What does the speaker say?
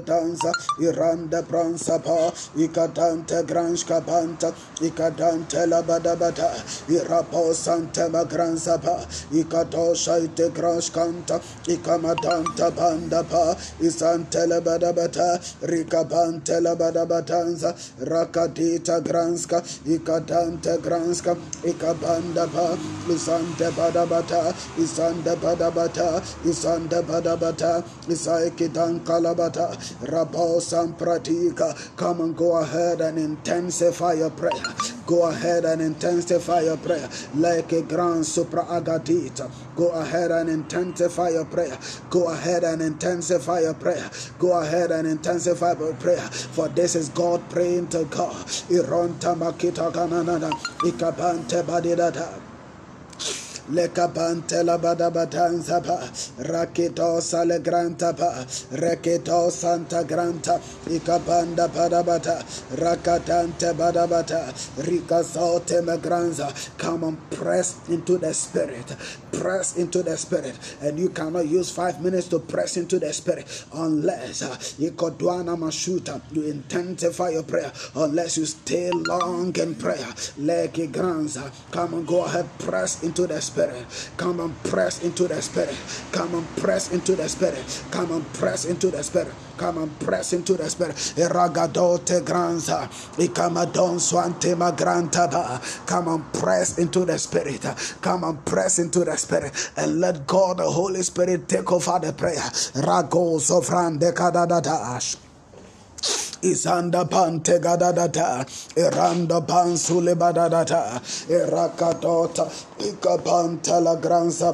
danza iranda pransa pa ikadante granska panta ikadante la badabata irapo sante magransa pa ikadosha ite granskanta ikamadanta banda pa isante la badabata rikabante la badabatanza rakadita granska ikadante granska ikabanda pa isante badabata isante badabata isante badabata isaikidan kalabata Pratika. Come and go ahead and intensify your prayer. Go ahead and intensify your prayer like a grand supra agadita. Go ahead and intensify your prayer. Go ahead and intensify your prayer. Go ahead and intensify your prayer. For this is God praying to God. Ironta makita kananana. Ikabante badidada. Lekapante la badabatanza pa rakito sale granta pa rekito santa granta ikapanda badabata rakatante badabata rikasote magranza come and press into the spirit press into the spirit. And you cannot use five minutes to press into the spirit unless uh, ikodwana mashuta you intensify your prayer. Unless you stay long in prayer. Leki granza come and go ahead press into the spirit spirit. Come and press into the spirit. Come and press into the spirit. Come and press into the spirit. Come and press into the spirit. Iragadote granza. Ikamadon swante magrantaba. Come and press into the spirit. Come and press into the spirit. And let God, the Holy Spirit, take over the prayer. Rago sofran de kadadadash. Isanda pante gadadata, Iranda pansule badadata, Irakadota, Ikapanta la granza